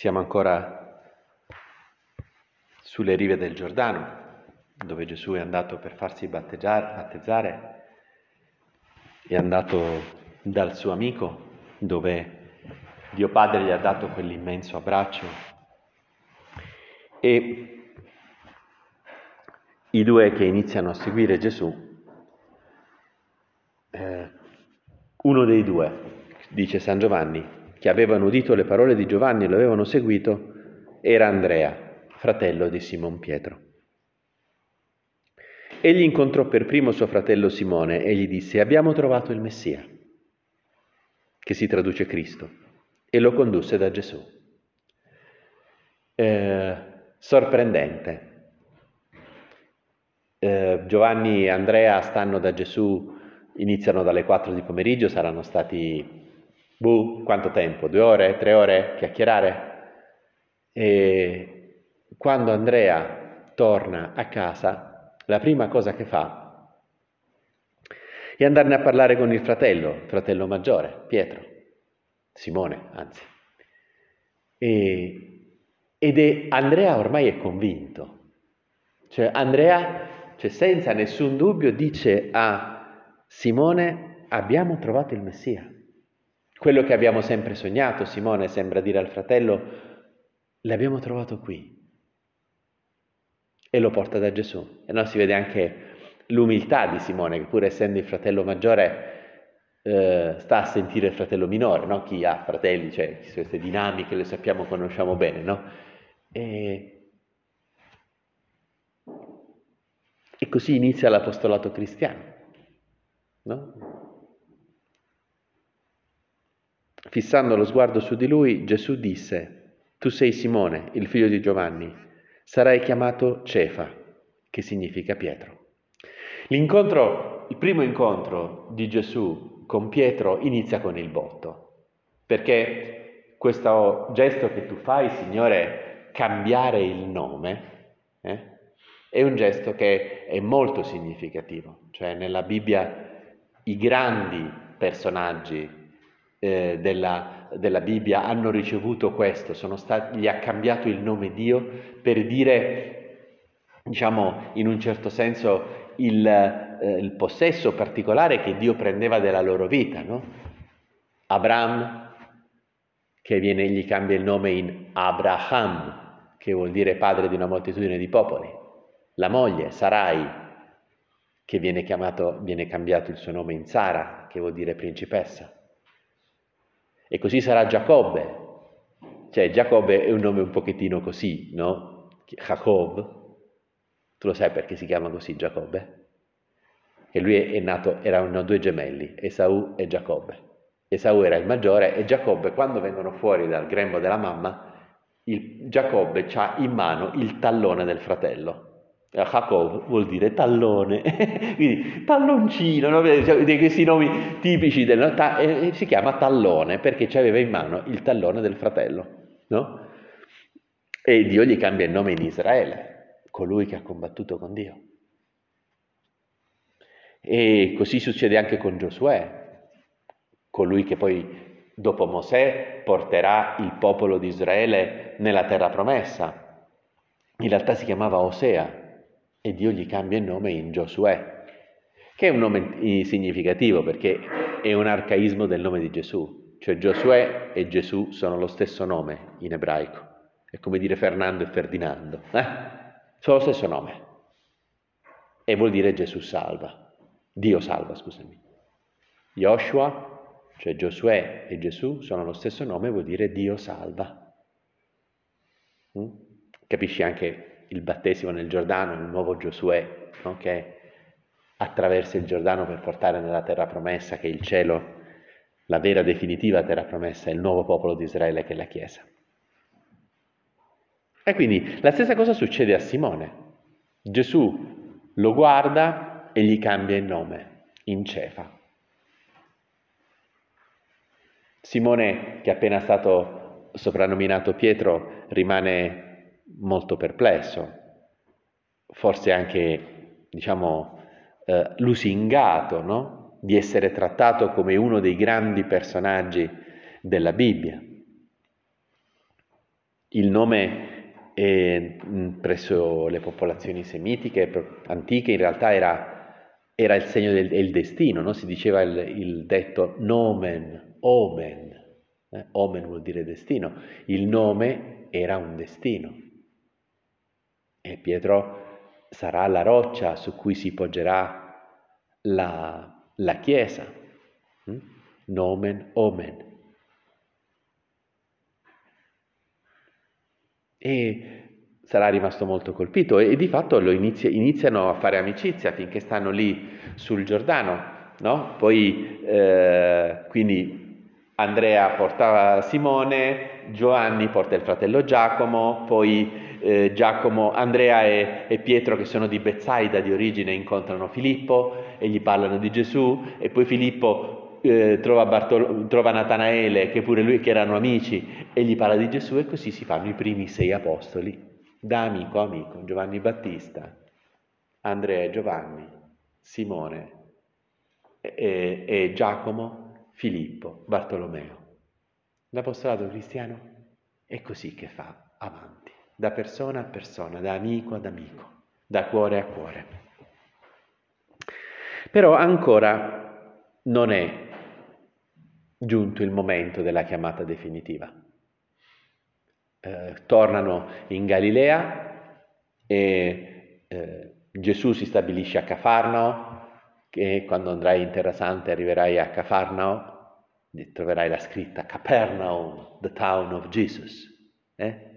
Siamo ancora sulle rive del Giordano, dove Gesù è andato per farsi battezzare, è andato dal suo amico, dove Dio Padre gli ha dato quell'immenso abbraccio. E i due che iniziano a seguire Gesù, eh, uno dei due, dice San Giovanni, che avevano udito le parole di Giovanni e lo avevano seguito, era Andrea, fratello di Simon Pietro. Egli incontrò per primo suo fratello Simone e gli disse, abbiamo trovato il Messia, che si traduce Cristo, e lo condusse da Gesù. Eh, sorprendente. Eh, Giovanni e Andrea stanno da Gesù, iniziano dalle 4 di pomeriggio, saranno stati Buh, quanto tempo? Due ore? Tre ore? Chiacchierare? E quando Andrea torna a casa, la prima cosa che fa è andarne a parlare con il fratello, il fratello maggiore, Pietro, Simone, anzi. E, ed è, Andrea ormai è convinto. Cioè Andrea, cioè senza nessun dubbio, dice a Simone, abbiamo trovato il Messia. Quello che abbiamo sempre sognato, Simone sembra dire al fratello, l'abbiamo trovato qui. E lo porta da Gesù. E no, si vede anche l'umiltà di Simone, che pur essendo il fratello maggiore eh, sta a sentire il fratello minore, no? chi ha fratelli, cioè queste dinamiche le sappiamo, conosciamo bene, no? E, e così inizia l'apostolato cristiano, no? Fissando lo sguardo su di lui, Gesù disse, Tu sei Simone, il figlio di Giovanni, sarai chiamato Cefa, che significa Pietro. L'incontro, il primo incontro di Gesù con Pietro inizia con il botto, perché questo gesto che tu fai, Signore, cambiare il nome, eh, è un gesto che è molto significativo, cioè nella Bibbia i grandi personaggi eh, della, della, Bibbia hanno ricevuto questo, stati, gli ha cambiato il nome Dio per dire, diciamo, in un certo senso il, eh, il possesso particolare che Dio prendeva della loro vita. No? Abraham, che viene, gli cambia il nome in Abraham, che vuol dire padre di una moltitudine di popoli. La moglie, Sarai, che viene, chiamato, viene cambiato il suo nome in Sara, che vuol dire principessa. E così sarà Giacobbe. Cioè Giacobbe è un nome un pochettino così, no? Jacob. Tu lo sai perché si chiama così Giacobbe? Che lui è nato, erano due gemelli, Esau e Giacobbe. Esau era il maggiore e Giacobbe, quando vengono fuori dal grembo della mamma, il, Giacobbe ha in mano il tallone del fratello. Jacob vuol dire tallone, quindi talloncino, no? Cioè, di questi nomi tipici del, ta, eh, si chiama tallone perché aveva in mano il tallone del fratello, no? E Dio gli cambia il nome in Israele, colui che ha combattuto con Dio. E così succede anche con Giosuè, colui che poi dopo Mosè porterà il popolo di Israele nella terra promessa. In realtà si chiamava Osea, e Dio gli cambia il nome in Giosuè, che è un nome significativo perché è un arcaismo del nome di Gesù, cioè Giosuè e Gesù sono lo stesso nome in ebraico, è come dire Fernando e Ferdinando, eh? sono lo stesso nome e vuol dire Gesù salva, Dio salva, scusami. Joshua, cioè Giosuè e Gesù sono lo stesso nome, vuol dire Dio salva. Mm? Capisci anche il battesimo nel Giordano, il nuovo Giosuè, no? che attraversa il Giordano per portare nella terra promessa, che è il cielo, la vera definitiva terra promessa, il nuovo popolo di Israele che è la Chiesa. E quindi la stessa cosa succede a Simone. Gesù lo guarda e gli cambia il nome in Cefa. Simone, che è appena stato soprannominato Pietro, rimane molto perplesso, forse anche, diciamo, eh, lusingato, no? di essere trattato come uno dei grandi personaggi della Bibbia. il nome è, presso le popolazioni semitiche antiche in realtà era, era il segno del il destino, no? si diceva il, il, detto nomen, omen, eh? omen vuol dire destino, il nome era un destino. E Pietro sarà la roccia su cui si poggerà la, la Chiesa. Hm? Nomen, omen. E sarà rimasto molto colpito e, di fatto inizia, iniziano a fare amicizia finché stanno lì sul Giordano, no? Poi, eh, quindi Andrea portava Simone, Giovanni porta il fratello Giacomo, poi eh, Giacomo, Andrea e, e, Pietro che sono di Bezzaida di origine incontrano Filippo e gli parlano di Gesù. E poi Filippo eh, trova, Bartol- trova, Natanaele, che pure lui che erano amici, e gli parla di Gesù e così si fanno i primi sei apostoli, da amico a amico, Giovanni Battista, Andrea e Giovanni, Simone e, e Giacomo, Filippo, Bartolomeo. L'apostolato cristiano? È così che fa avanti, da persona a persona, da amico ad amico, da cuore a cuore. Però ancora non è giunto il momento della chiamata definitiva. Eh, tornano in Galilea e eh, Gesù si stabilisce a Cafarnao, che quando andrai in Terra Santa arriverai a Cafarnao, troverai la scritta Capernaum, the town of Jesus, eh?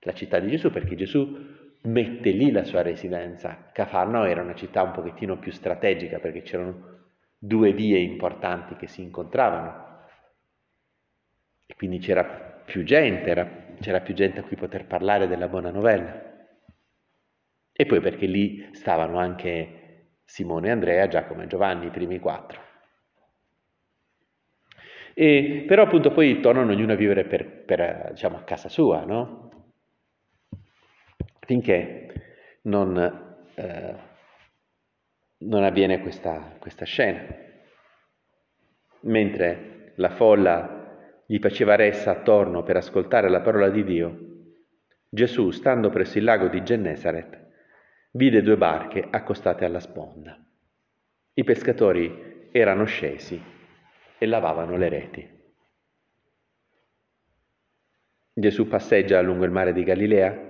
La città di Gesù, perché Gesù mette lì la sua residenza. Cafarnao era una città un pochettino più strategica perché c'erano due vie importanti che si incontravano e quindi c'era più gente, era, c'era più gente a cui poter parlare della buona novella. E poi perché lì stavano anche Simone, Andrea, Giacomo e Giovanni, i primi quattro. E, però appunto poi tornano ognuno a vivere per, per, diciamo, a casa sua, no? Finché non, eh, non avviene questa, questa scena. Mentre la folla gli faceva ressa attorno per ascoltare la parola di Dio, Gesù, stando presso il lago di Gennesaret, vide due barche accostate alla sponda. I pescatori erano scesi e lavavano le reti. Gesù passeggia lungo il mare di Galilea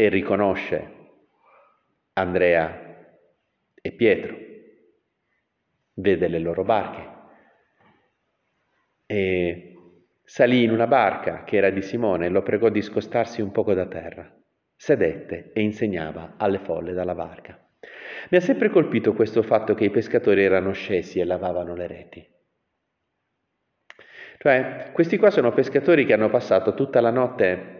e riconosce Andrea e Pietro, vede le loro barche e Salì in una barca che era di Simone e lo pregò di scostarsi un poco da terra. Sedette e insegnava alle folle dalla barca. Mi ha sempre colpito questo fatto che i pescatori erano scesi e lavavano le reti. Cioè, questi qua sono pescatori che hanno passato tutta la notte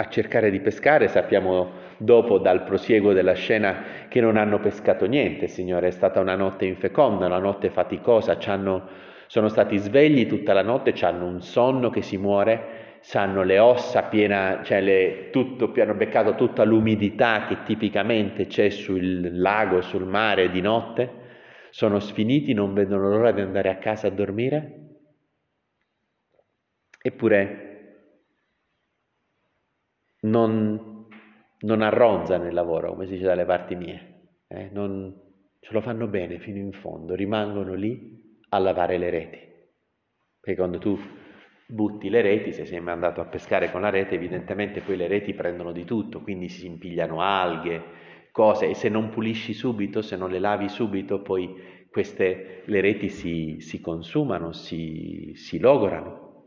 a cercare di pescare, sappiamo dopo dal prosieguo della scena che non hanno pescato niente, Signore, è stata una notte infeconda, una notte faticosa, hanno sono stati svegli tutta la notte, hanno un sonno che si muore, hanno le ossa piena, cioè le, tutto, hanno beccato tutta l'umidità che tipicamente c'è sul lago, sul mare di notte, sono sfiniti, non vedono l'ora di andare a casa a dormire. Eppure non, non arronzano il lavoro, come si dice dalle parti mie, eh? non, ce lo fanno bene fino in fondo, rimangono lì a lavare le reti. Perché quando tu butti le reti, se sei andato a pescare con la rete, evidentemente poi le reti prendono di tutto, quindi si impigliano alghe, cose, e se non pulisci subito, se non le lavi subito, poi queste, le reti si, si consumano, si, si logorano.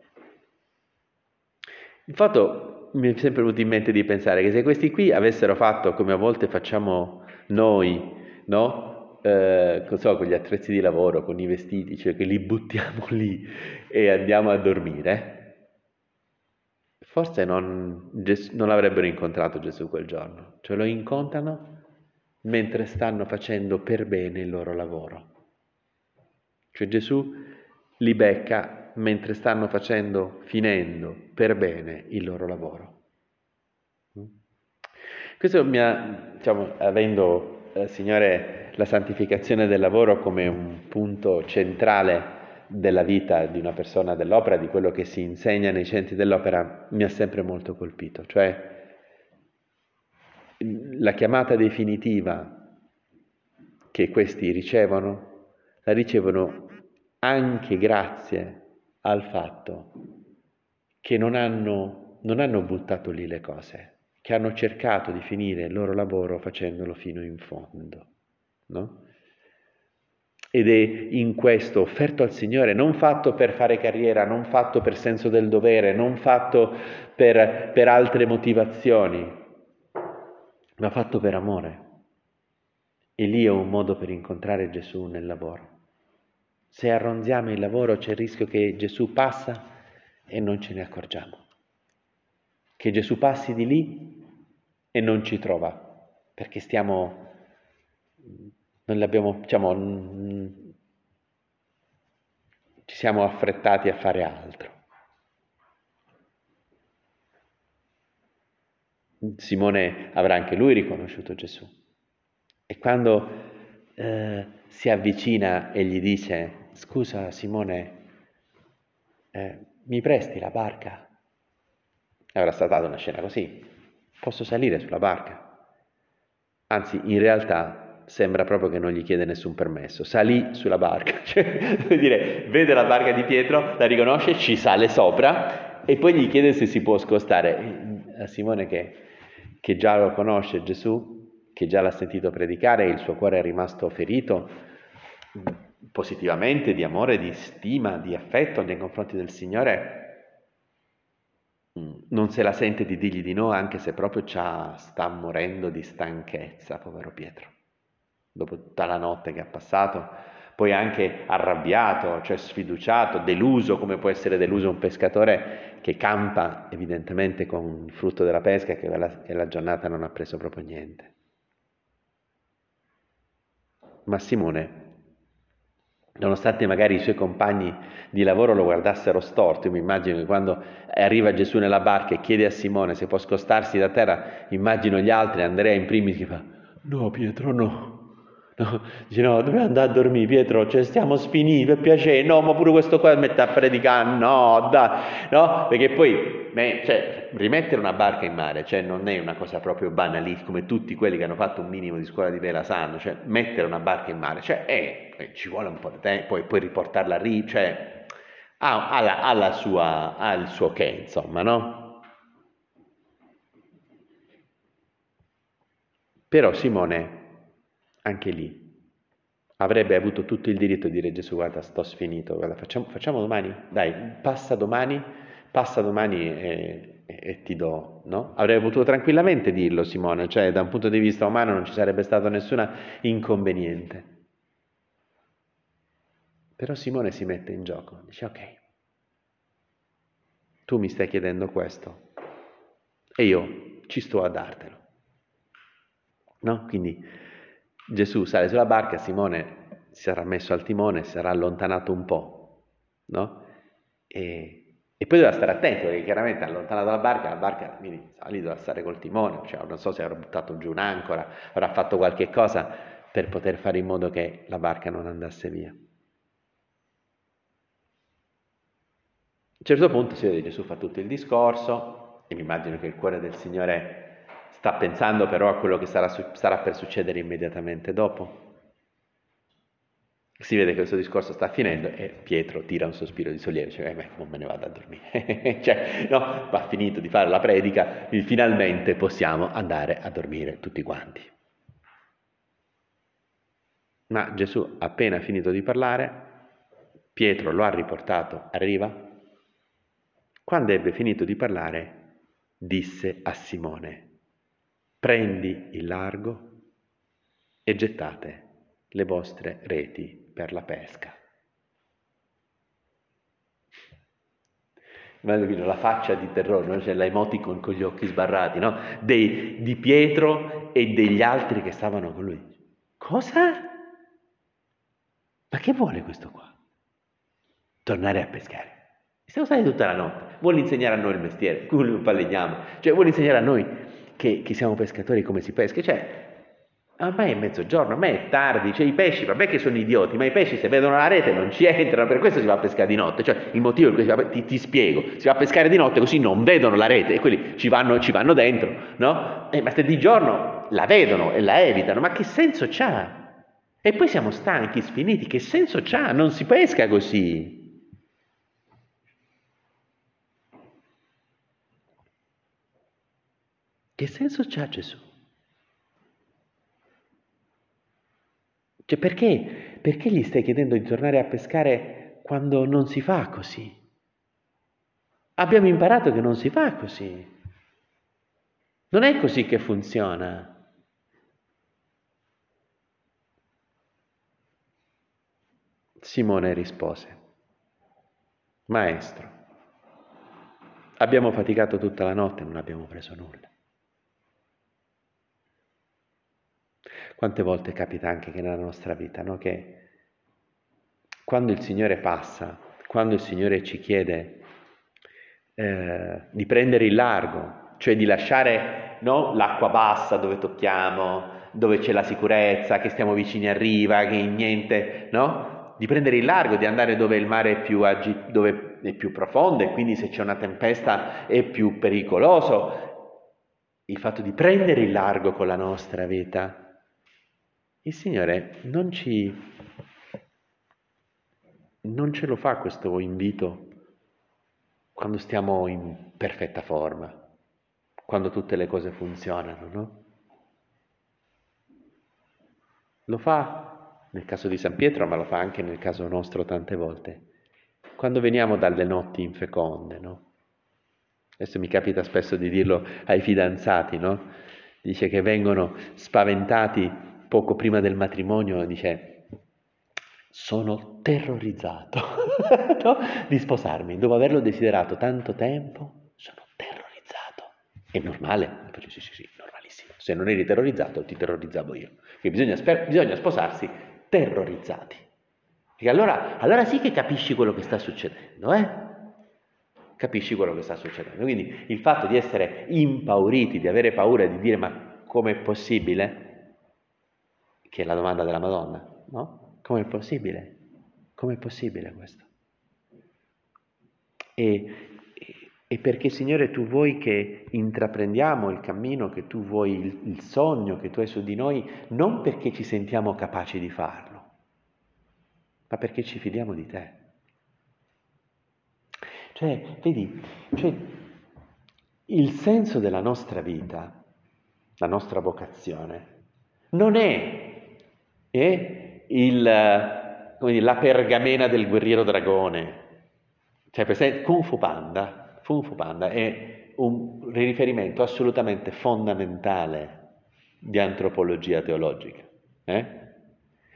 Il fatto mi è sempre venuto in mente di pensare che se questi qui avessero fatto come a volte facciamo noi, no? eh, so, con gli attrezzi di lavoro, con i vestiti, cioè che li buttiamo lì e andiamo a dormire, forse non, non avrebbero incontrato Gesù quel giorno, cioè lo incontrano mentre stanno facendo per bene il loro lavoro. Cioè Gesù li becca mentre stanno facendo, finendo per bene il loro lavoro. Questo mi ha, diciamo, avendo, eh, Signore, la santificazione del lavoro come un punto centrale della vita di una persona dell'opera, di quello che si insegna nei centri dell'opera, mi ha sempre molto colpito. Cioè, la chiamata definitiva che questi ricevono, la ricevono anche grazie al fatto che non hanno, non hanno buttato lì le cose, che hanno cercato di finire il loro lavoro facendolo fino in fondo. No? Ed è in questo offerto al Signore, non fatto per fare carriera, non fatto per senso del dovere, non fatto per, per altre motivazioni, ma fatto per amore. E lì è un modo per incontrare Gesù nel lavoro. Se arronziamo il lavoro c'è il rischio che Gesù passa e non ce ne accorgiamo. Che Gesù passi di lì e non ci trova, perché stiamo, non l'abbiamo, diciamo, ci siamo affrettati a fare altro. Simone avrà anche lui riconosciuto Gesù. E quando eh, si avvicina e gli dice, scusa Simone, eh, mi presti la barca? Avrà stata una scena così, posso salire sulla barca? Anzi, in realtà sembra proprio che non gli chiede nessun permesso, salì sulla barca, cioè, dire, vede la barca di Pietro, la riconosce, ci sale sopra e poi gli chiede se si può scostare. A Simone che che già lo conosce Gesù, che già l'ha sentito predicare, il suo cuore è rimasto ferito positivamente di amore, di stima, di affetto nei confronti del Signore, mm, non se la sente di dirgli di no, anche se proprio sta morendo di stanchezza, povero Pietro. Dopo tutta la notte che ha passato, poi anche arrabbiato, cioè sfiduciato, deluso, come può essere deluso un pescatore che campa evidentemente con il frutto della pesca che la, che la giornata non ha preso proprio niente. Ma Simone, nonostante magari i suoi compagni di lavoro lo guardassero storto, io mi immagino che quando arriva Gesù nella barca e chiede a Simone se può scostarsi da terra, immagino gli altri, Andrea in primis, che fa, no Pietro, no, No, dice no, dobbiamo andare a dormire, Pietro, cioè stiamo sfiniti per piacere, no, ma pure questo qua mette a predicare, no, dai, no, perché poi, beh, cioè, rimettere una barca in mare, cioè non è una cosa proprio banalissima, come tutti quelli che hanno fatto un minimo di scuola di vela sanno, cioè mettere una barca in mare, cioè è, eh, ci vuole un po' di tempo, poi, poi riportarla lì, cioè ha, ha, la, ha, la sua, ha il suo che, insomma, no? Però Simone anche lì avrebbe avuto tutto il diritto di dire Gesù guarda sto sfinito, guarda, facciamo, facciamo, domani, dai, passa domani, passa domani e, e, e, ti do, no? Avrebbe potuto tranquillamente dirlo Simone, cioè da un punto di vista umano non ci sarebbe stato nessun inconveniente. Però Simone si mette in gioco, dice ok, tu mi stai chiedendo questo e io ci sto a dartelo. No? Quindi Gesù sale sulla barca, Simone si sarà messo al timone, si sarà allontanato un po', no? E, e poi doveva stare attento perché chiaramente allontanato dalla barca, la barca quindi lì doveva stare col timone, cioè non so se avrà buttato giù un'ancora, avrà fatto qualche cosa per poter fare in modo che la barca non andasse via. A un certo punto si vede Gesù fa tutto il discorso e mi immagino che il cuore del Signore sta pensando però a quello che sarà, sarà per succedere immediatamente dopo. Si vede che questo discorso sta finendo e Pietro tira un sospiro di sollievo, dice, eh beh, non me ne vado a dormire. cioè, no, va finito di fare la predica, finalmente possiamo andare a dormire tutti quanti. Ma Gesù, appena finito di parlare, Pietro lo ha riportato a riva. Quando ebbe finito di parlare, disse a Simone, prendi il largo e gettate le vostre reti per la pesca. Immagino la faccia di terrore, no? c'è l'emoticon con gli occhi sbarrati, no? Dei, di Pietro e degli altri che stavano con lui. Cosa? Ma che vuole questo qua? Tornare a pescare. Stiamo stati tutta la notte. Vuole insegnare a noi il mestiere, come lo pallegniamo. Cioè vuole insegnare a noi che, che siamo pescatori come si pesca. Cioè, ormai è mezzogiorno, ormai è tardi, cioè i pesci, vabbè che sono idioti, ma i pesci se vedono la rete non ci entrano, per questo si va a pescare di notte, cioè il motivo si va, ti, ti spiego, si va a pescare di notte così non vedono la rete e quelli ci vanno, ci vanno dentro, no? Eh, ma se di giorno la vedono e la evitano, ma che senso c'ha? E poi siamo stanchi, sfiniti, che senso c'ha? Non si pesca così. Che senso c'ha Gesù? Cioè perché, perché gli stai chiedendo di tornare a pescare quando non si fa così? Abbiamo imparato che non si fa così. Non è così che funziona. Simone rispose, Maestro, abbiamo faticato tutta la notte e non abbiamo preso nulla. Quante volte capita anche che nella nostra vita, no? che quando il Signore passa, quando il Signore ci chiede eh, di prendere il largo, cioè di lasciare no, l'acqua bassa dove tocchiamo, dove c'è la sicurezza, che stiamo vicini a riva, che niente, no? Di prendere il largo, di andare dove il mare è più, agi- dove è più profondo e quindi se c'è una tempesta è più pericoloso. Il fatto di prendere il largo con la nostra vita il Signore non ci non ce lo fa questo invito quando stiamo in perfetta forma, quando tutte le cose funzionano, no? Lo fa nel caso di San Pietro, ma lo fa anche nel caso nostro tante volte, quando veniamo dalle notti infeconde, no? Adesso mi capita spesso di dirlo ai fidanzati, no? Dice che vengono spaventati poco prima del matrimonio dice sono terrorizzato no? di sposarmi, dopo averlo desiderato tanto tempo, sono terrorizzato. È normale? Sì, sì, sì, normalissimo. Se non eri terrorizzato, ti terrorizzavo io. Che bisogna, bisogna sposarsi terrorizzati. Perché allora, allora sì che capisci quello che sta succedendo, eh? Capisci quello che sta succedendo. Quindi il fatto di essere impauriti, di avere paura, di dire ma com'è possibile? Che è la domanda della Madonna, no? Com'è possibile? Com'è possibile questo? E, e perché Signore tu vuoi che intraprendiamo il cammino che tu vuoi, il, il sogno che tu hai su di noi, non perché ci sentiamo capaci di farlo, ma perché ci fidiamo di te. Cioè, vedi, cioè, il senso della nostra vita, la nostra vocazione, non è e il, dire, la pergamena del guerriero dragone. Cioè, per Kung Fu Panda, Kung Fu Panda è un riferimento assolutamente fondamentale di antropologia teologica. Eh?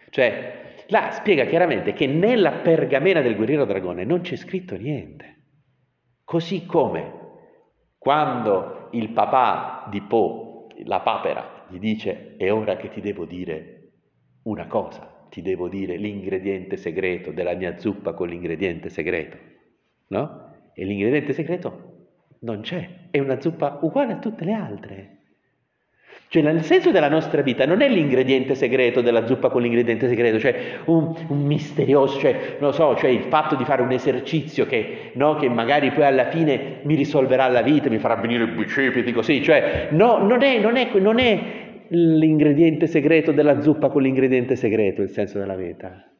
Cioè, là spiega chiaramente che nella pergamena del guerriero dragone non c'è scritto niente. Così come quando il papà di Po, la papera, gli dice è ora che ti devo dire una cosa, ti devo dire l'ingrediente segreto della mia zuppa con l'ingrediente segreto, no? E l'ingrediente segreto non c'è, è una zuppa uguale a tutte le altre. Cioè nel senso della nostra vita non è l'ingrediente segreto della zuppa con l'ingrediente segreto, cioè un, un misterioso, cioè non lo so, cioè il fatto di fare un esercizio che, no, che, magari poi alla fine mi risolverà la vita, mi farà venire i bicipiti così, cioè no, non è, non è, non è l'ingrediente segreto della zuppa con l'ingrediente segreto, il senso della vita.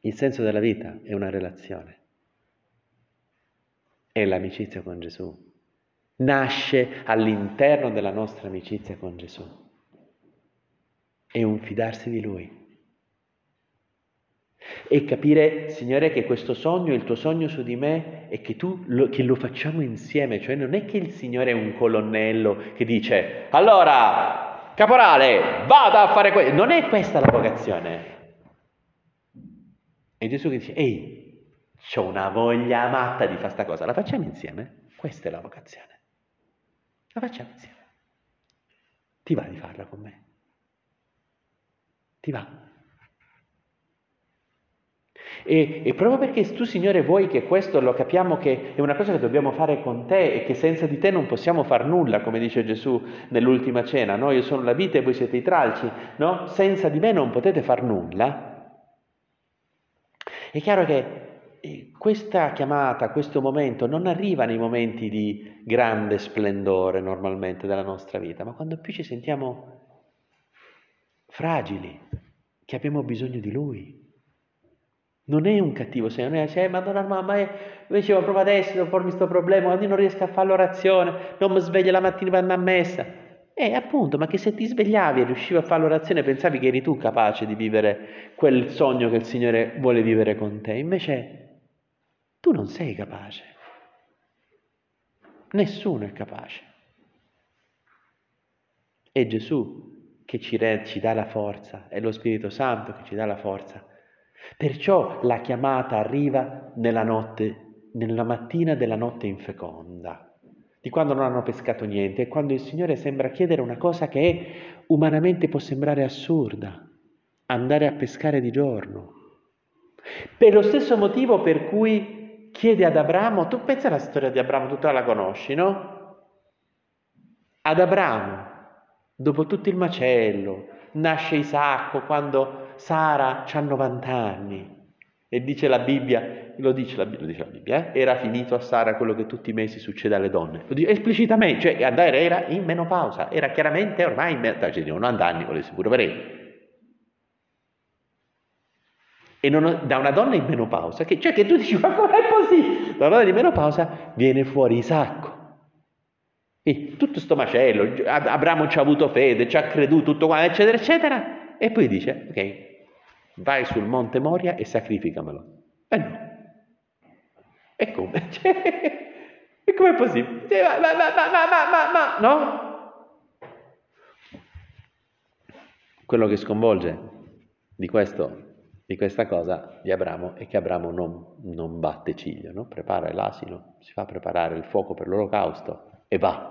Il senso della vita è una relazione, è l'amicizia con Gesù. Nasce all'interno della nostra amicizia con Gesù. È un fidarsi di Lui e capire, Signore, che questo sogno, il tuo sogno su di me, è che, tu lo, che lo facciamo insieme, cioè non è che il Signore è un colonnello che dice, allora, caporale, vada a fare questo, non è questa la vocazione. È Gesù che dice, ehi, ho una voglia matta di fare questa cosa, la facciamo insieme? Questa è la vocazione. La facciamo insieme. Ti va di farla con me? Ti va? E, e, proprio perché tu, Signore, vuoi che questo lo capiamo che è una cosa che dobbiamo fare con te e che senza di te non possiamo far nulla, come dice Gesù nell'ultima cena, no? Io sono la vita e voi siete i tralci, no? Senza di me non potete far nulla. È chiaro che eh, questa chiamata, questo momento non arriva nei momenti di grande splendore normalmente della nostra vita, ma quando più ci sentiamo fragili, che abbiamo bisogno di Lui. Non è un cattivo segno, non è cioè, Madonna mamma, io dicevo proprio adesso devo pormi questo problema, io non riesco a fare l'orazione, non mi sveglio la mattina per andare a messa. Eh, appunto, ma che se ti svegliavi e riuscivi a fare l'orazione pensavi che eri tu capace di vivere quel sogno che il Signore vuole vivere con te. Invece tu non sei capace. Nessuno è capace. È Gesù che ci, re, ci dà la forza, è lo Spirito Santo che ci dà la forza Perciò la chiamata arriva nella notte, nella mattina della notte infeconda, di quando non hanno pescato niente, e quando il Signore sembra chiedere una cosa che umanamente può sembrare assurda, andare a pescare di giorno. Per lo stesso motivo per cui chiede ad Abramo, tu pensa alla storia di Abramo, tu la conosci, no? Ad Abramo, dopo tutto il macello, nasce Isacco quando Sara ha 90 anni e dice la Bibbia, lo dice la, lo dice la Bibbia, eh? era finito a Sara quello che tutti i mesi succede alle donne. Lo dice esplicitamente, cioè andare era in menopausa, era chiaramente ormai in menopausa, cioè 90 anni, volessi pure vedere. E non, da una donna in menopausa, che, cioè che tu dici, ma com'è possibile? Da una donna in menopausa viene fuori Isacco. E tutto sto macello, Abramo ci ha avuto fede, ci ha creduto, tutto quanto, eccetera, eccetera. E poi dice, ok, vai sul monte Moria e sacrificamelo. E no. E come? Cioè, e com'è possibile? Cioè, ma, ma, ma, ma, ma, ma, no? Quello che sconvolge di, questo, di questa cosa di Abramo è che Abramo non, non batte ciglio, no? prepara l'asino, si fa preparare il fuoco per l'olocausto e va.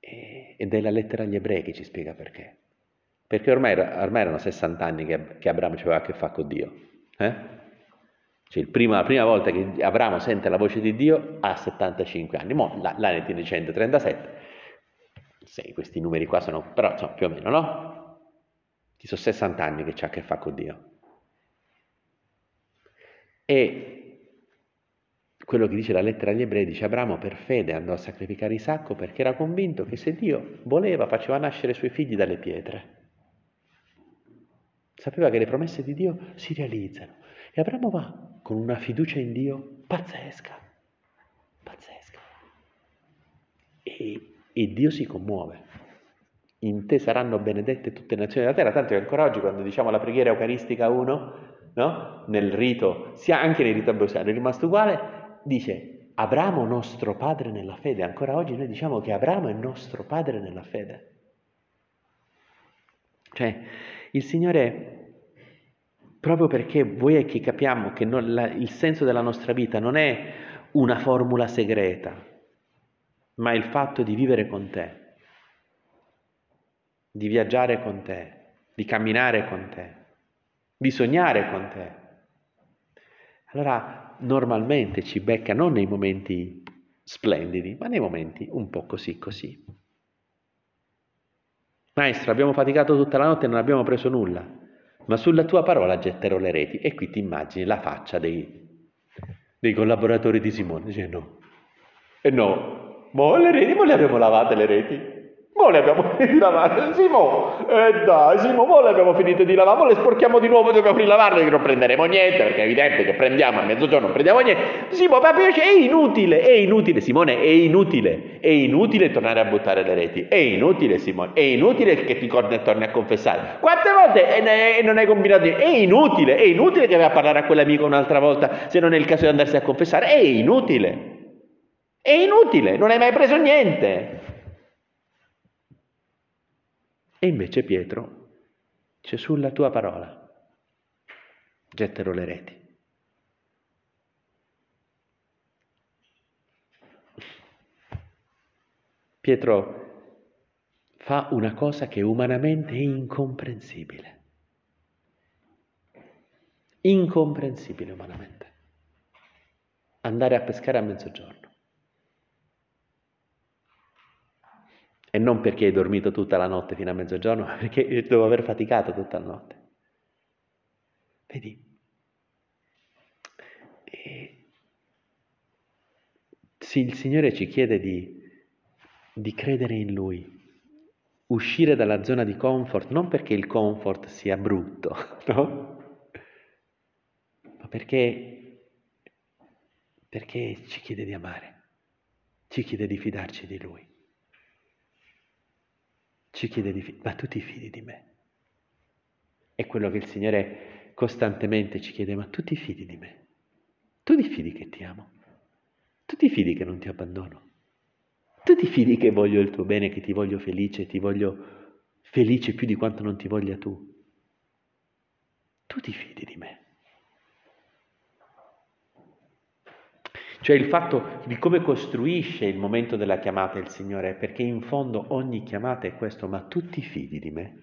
ed è la lettera agli ebrei che ci spiega perché. Perché ormai, ormai erano 60 anni che, che Abramo aveva a che fare con Dio. Eh? Cioè prima, la prima volta che Abramo sente la voce di Dio ha 75 anni, Mo, là, là ne tiene 137. Sì, questi numeri qua sono, però insomma, più o meno, no? Ci sono 60 anni che c'ha a che fare con Dio. E quello che dice la lettera agli ebrei dice Abramo per fede andò a sacrificare Isacco perché era convinto che se Dio voleva faceva nascere i suoi figli dalle pietre. Sapeva che le promesse di Dio si realizzano. E Abramo va con una fiducia in Dio pazzesca, pazzesca. E, e Dio si commuove. In te saranno benedette tutte le nazioni della terra, tanto che ancora oggi quando diciamo la preghiera eucaristica 1, no? nel rito, sia anche nel rito ambrosiano, è rimasto uguale, dice Abramo nostro padre nella fede. Ancora oggi noi diciamo che Abramo è nostro padre nella fede. Cioè, il Signore, proprio perché vuoi che capiamo che non, la, il senso della nostra vita non è una formula segreta, ma il fatto di vivere con te, di viaggiare con te, di camminare con te, di sognare con te. Allora normalmente ci becca non nei momenti splendidi, ma nei momenti un po' così così. Maestro, abbiamo faticato tutta la notte e non abbiamo preso nulla, ma sulla tua parola getterò le reti. E qui ti immagini la faccia dei, dei collaboratori di Simone. Dice no. E no, ma le reti, ma le abbiamo lavate le reti. Ma le abbiamo finite di lavare, Simo, eh dai, Simo, ma le abbiamo finite di lavare, ma le sporchiamo di nuovo, dobbiamo rilavarle, che non prenderemo niente, perché è evidente che prendiamo a mezzogiorno, non prendiamo niente. Simo, ma è inutile, è inutile, Simone, è inutile, è inutile tornare a buttare le reti, è inutile, Simone, è inutile che ti torni a confessare. Quante volte e non hai combinato niente? È inutile, è inutile che vai a parlare a quell'amico un'altra volta, se non è il caso di andarsi a confessare, è inutile. È inutile, non hai mai preso niente. E invece Pietro dice sulla tua parola getterò le reti. Pietro fa una cosa che umanamente è incomprensibile. incomprensibile umanamente. Andare a pescare a mezzogiorno. E non perché hai dormito tutta la notte fino a mezzogiorno, ma perché devo aver faticato tutta la notte. Vedi? E sì, il Signore ci chiede di, di credere in Lui, uscire dalla zona di comfort, non perché il comfort sia brutto, no? Ma perché, perché ci chiede di amare, ci chiede di fidarci di Lui. Ci chiede di ma tu ti fidi di me? È quello che il Signore costantemente ci chiede, ma tu ti fidi di me? Tu ti fidi che ti amo? Tu ti fidi che non ti abbandono? Tu ti fidi che voglio il tuo bene, che ti voglio felice, ti voglio felice più di quanto non ti voglia tu? Tu ti fidi di me? Cioè il fatto di come costruisce il momento della chiamata il Signore, perché in fondo ogni chiamata è questo, ma tu ti fidi di me?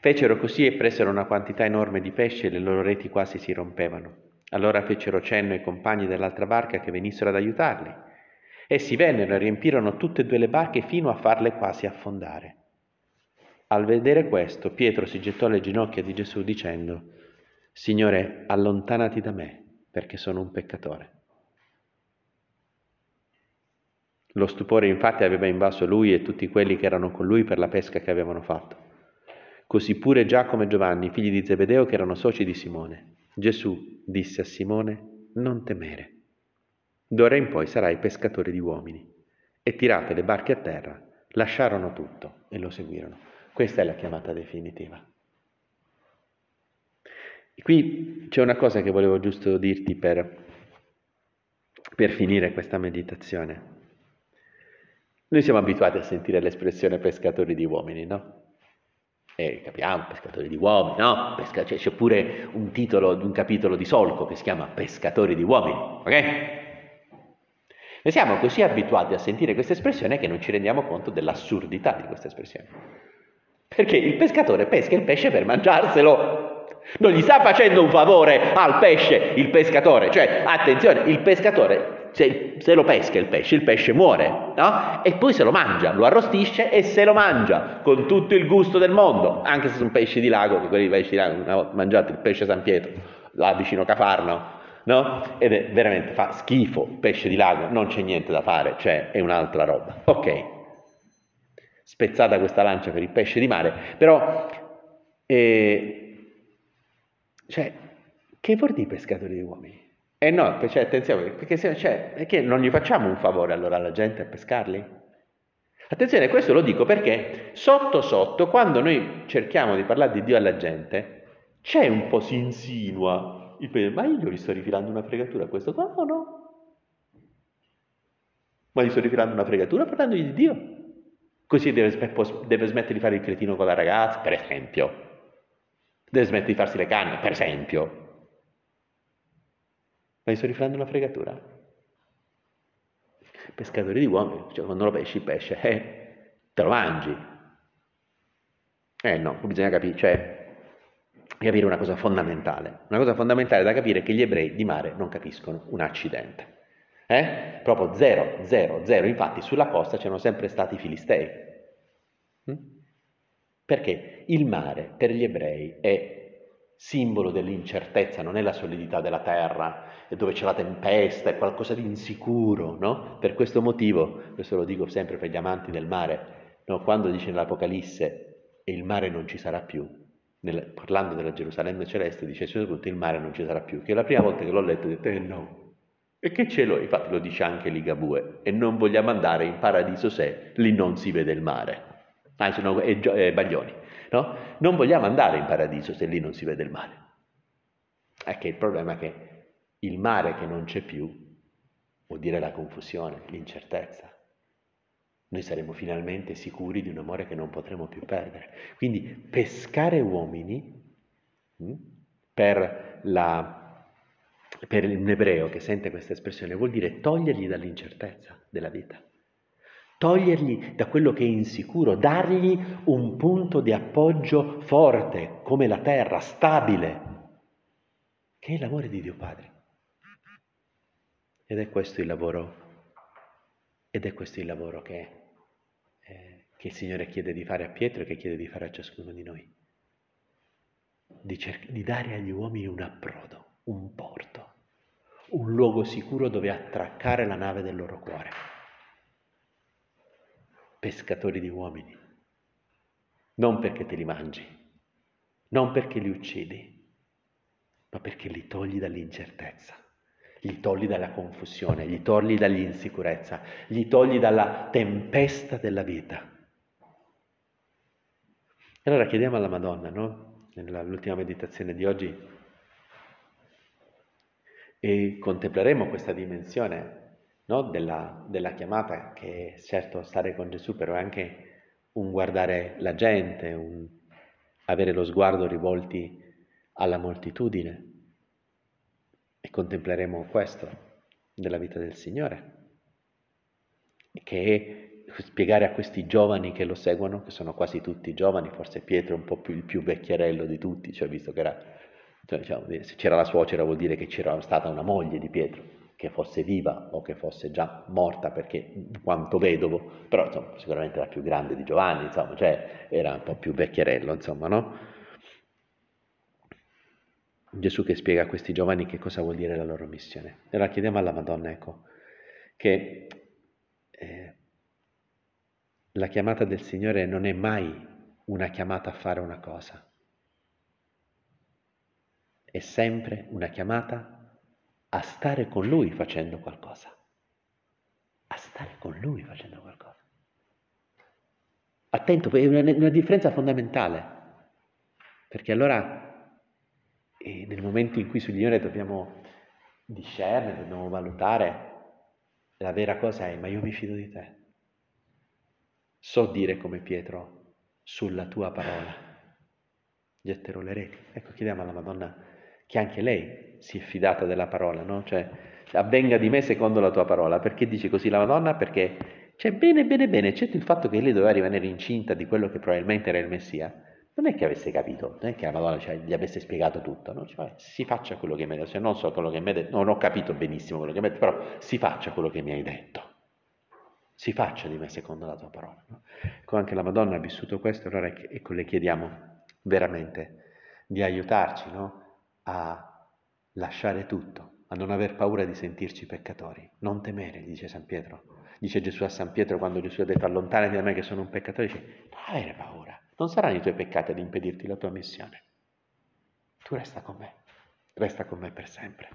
Fecero così e presero una quantità enorme di pesci e le loro reti quasi si rompevano. Allora fecero cenno ai compagni dell'altra barca che venissero ad aiutarli. Essi vennero e riempirono tutte e due le barche fino a farle quasi affondare. Al vedere questo, Pietro si gettò alle ginocchia di Gesù dicendo, Signore, allontanati da me, perché sono un peccatore. Lo stupore infatti aveva invaso lui e tutti quelli che erano con lui per la pesca che avevano fatto. Così pure Giacomo e Giovanni, figli di Zebedeo, che erano soci di Simone. Gesù disse a Simone, non temere, d'ora in poi sarai pescatore di uomini. E tirate le barche a terra, lasciarono tutto e lo seguirono. Questa è la chiamata definitiva. E qui c'è una cosa che volevo giusto dirti per, per finire questa meditazione. Noi siamo abituati a sentire l'espressione pescatori di uomini, no? Eh, capiamo, pescatori di uomini, no? Pesca- cioè, c'è pure un titolo di un capitolo di Solco che si chiama Pescatori di uomini, ok? Noi siamo così abituati a sentire questa espressione che non ci rendiamo conto dell'assurdità di questa espressione. Perché il pescatore pesca il pesce per mangiarselo. Non gli sta facendo un favore al pesce il pescatore. Cioè, attenzione, il pescatore se, se, lo pesca il pesce, il pesce muore, no? E poi se lo mangia, lo arrostisce e se lo mangia con tutto il gusto del mondo, anche se sono pesci di lago, che quelli pesci di lago, una volta mangiato il pesce San Pietro, là vicino Cafarno, no? Ed è veramente fa schifo, pesce di lago, non c'è niente da fare, cioè è un'altra roba. Ok, spezzata questa lancia per il pesce di mare, però, eh, cioè, che vuol dire pescatori di uomini? Eh no, cioè, attenzione, perché, se, cioè, perché non gli facciamo un favore allora alla gente a pescarli? Attenzione, questo lo dico perché sotto sotto, quando noi cerchiamo di parlare di Dio alla gente, c'è un po' si insinua, ma io gli sto rifilando una fregatura a questo qua o no? Ma gli sto rifilando una fregatura parlandogli di Dio. Così deve, deve smettere di fare il cretino con la ragazza, per esempio. Deve smettere di farsi le canne, per esempio. Ma sto rifilando una fregatura? Pescatori di uomini, cioè quando lo pesci il pesce, eh, te lo mangi. Eh no, bisogna capire, cioè, capire una cosa fondamentale. Una cosa fondamentale da capire è che gli ebrei di mare non capiscono un accidente. Eh? Proprio zero, zero, zero. Infatti sulla costa c'erano sempre stati i filistei. Hm? Perché il mare per gli ebrei è simbolo dell'incertezza, non è la solidità della terra, è dove c'è la tempesta, è qualcosa di insicuro, no? Per questo motivo, questo lo dico sempre per gli amanti del mare, no? quando dice nell'Apocalisse e il mare non ci sarà più, nel, parlando della Gerusalemme celeste, dice a il mare non ci sarà più, che la prima volta che l'ho letto ho detto, eh no, e che cielo, infatti lo dice anche Ligabue, e non vogliamo andare in paradiso se lì non si vede il mare, anzi no, è, Baglioni. No? Non vogliamo andare in paradiso se lì non si vede il mare. È che il problema è che il mare che non c'è più vuol dire la confusione, l'incertezza. Noi saremo finalmente sicuri di un amore che non potremo più perdere. Quindi pescare uomini hm, per, la, per un ebreo che sente questa espressione vuol dire togliergli dall'incertezza della vita toglierli da quello che è insicuro, dargli un punto di appoggio forte, come la terra, stabile, che è l'amore di Dio Padre. Ed è questo il lavoro, ed è questo il lavoro che, eh, che il Signore chiede di fare a Pietro e che chiede di fare a ciascuno di noi. Di, cer- di dare agli uomini un approdo, un porto, un luogo sicuro dove attraccare la nave del loro cuore. Pescatori di uomini, non perché te li mangi, non perché li uccidi, ma perché li togli dall'incertezza li togli dalla confusione, li togli dall'insicurezza, li togli dalla tempesta della vita. Allora chiediamo alla Madonna, no? Nell'ultima meditazione di oggi, e contempleremo questa dimensione no? della, della, chiamata che è certo stare con Gesù, però è anche un guardare la gente, un avere lo sguardo rivolti alla moltitudine. E contempleremo questo della vita del Signore, che è spiegare a questi giovani che lo seguono, che sono quasi tutti giovani, forse Pietro è un po' più il più vecchierello di tutti, cioè visto che era, cioè, diciamo, se c'era la suocera vuol dire che c'era stata una moglie di Pietro, che fosse viva o che fosse già morta perché quanto vedovo, però insomma, sicuramente era più grande di Giovanni, insomma, cioè era un po' più vecchierello, insomma, no? Gesù che spiega a questi giovani che cosa vuol dire la loro missione. E allora chiediamo alla Madonna, ecco, che eh, la chiamata del Signore non è mai una chiamata a fare una cosa, è sempre una chiamata a stare con Lui facendo qualcosa, a stare con Lui facendo qualcosa. Attento, è una, una differenza fondamentale, perché allora e nel momento in cui sul Signore dobbiamo discernere, dobbiamo valutare, la vera cosa è, ma io mi fido di te. So dire come Pietro, sulla tua parola getterò le reti. Ecco, chiediamo alla Madonna che anche lei si è fidata della parola, no? Cioè, avvenga di me secondo la tua parola. Perché dice così la Madonna? Perché c'è bene, bene, bene, eccetto il fatto che lei doveva rimanere incinta di quello che probabilmente era il Messia non è che avesse capito, non è che la Madonna cioè, gli avesse spiegato tutto, no? cioè, si faccia quello che mi hai detto, cioè, non so quello che mi hai detto, non ho capito benissimo quello che mi hai detto, però si faccia quello che mi hai detto, si faccia di me secondo la tua parola. No? Ecco, anche la Madonna ha vissuto questo, allora ecco, le chiediamo veramente di aiutarci no? A lasciare tutto, a non aver paura di sentirci peccatori, non temere, dice San Pietro. Dice Gesù a San Pietro quando Gesù ha detto allontanati da me che sono un peccatore, dice non avere paura, non saranno i tuoi peccati ad impedirti la tua missione. Tu resta con me, resta con me per sempre.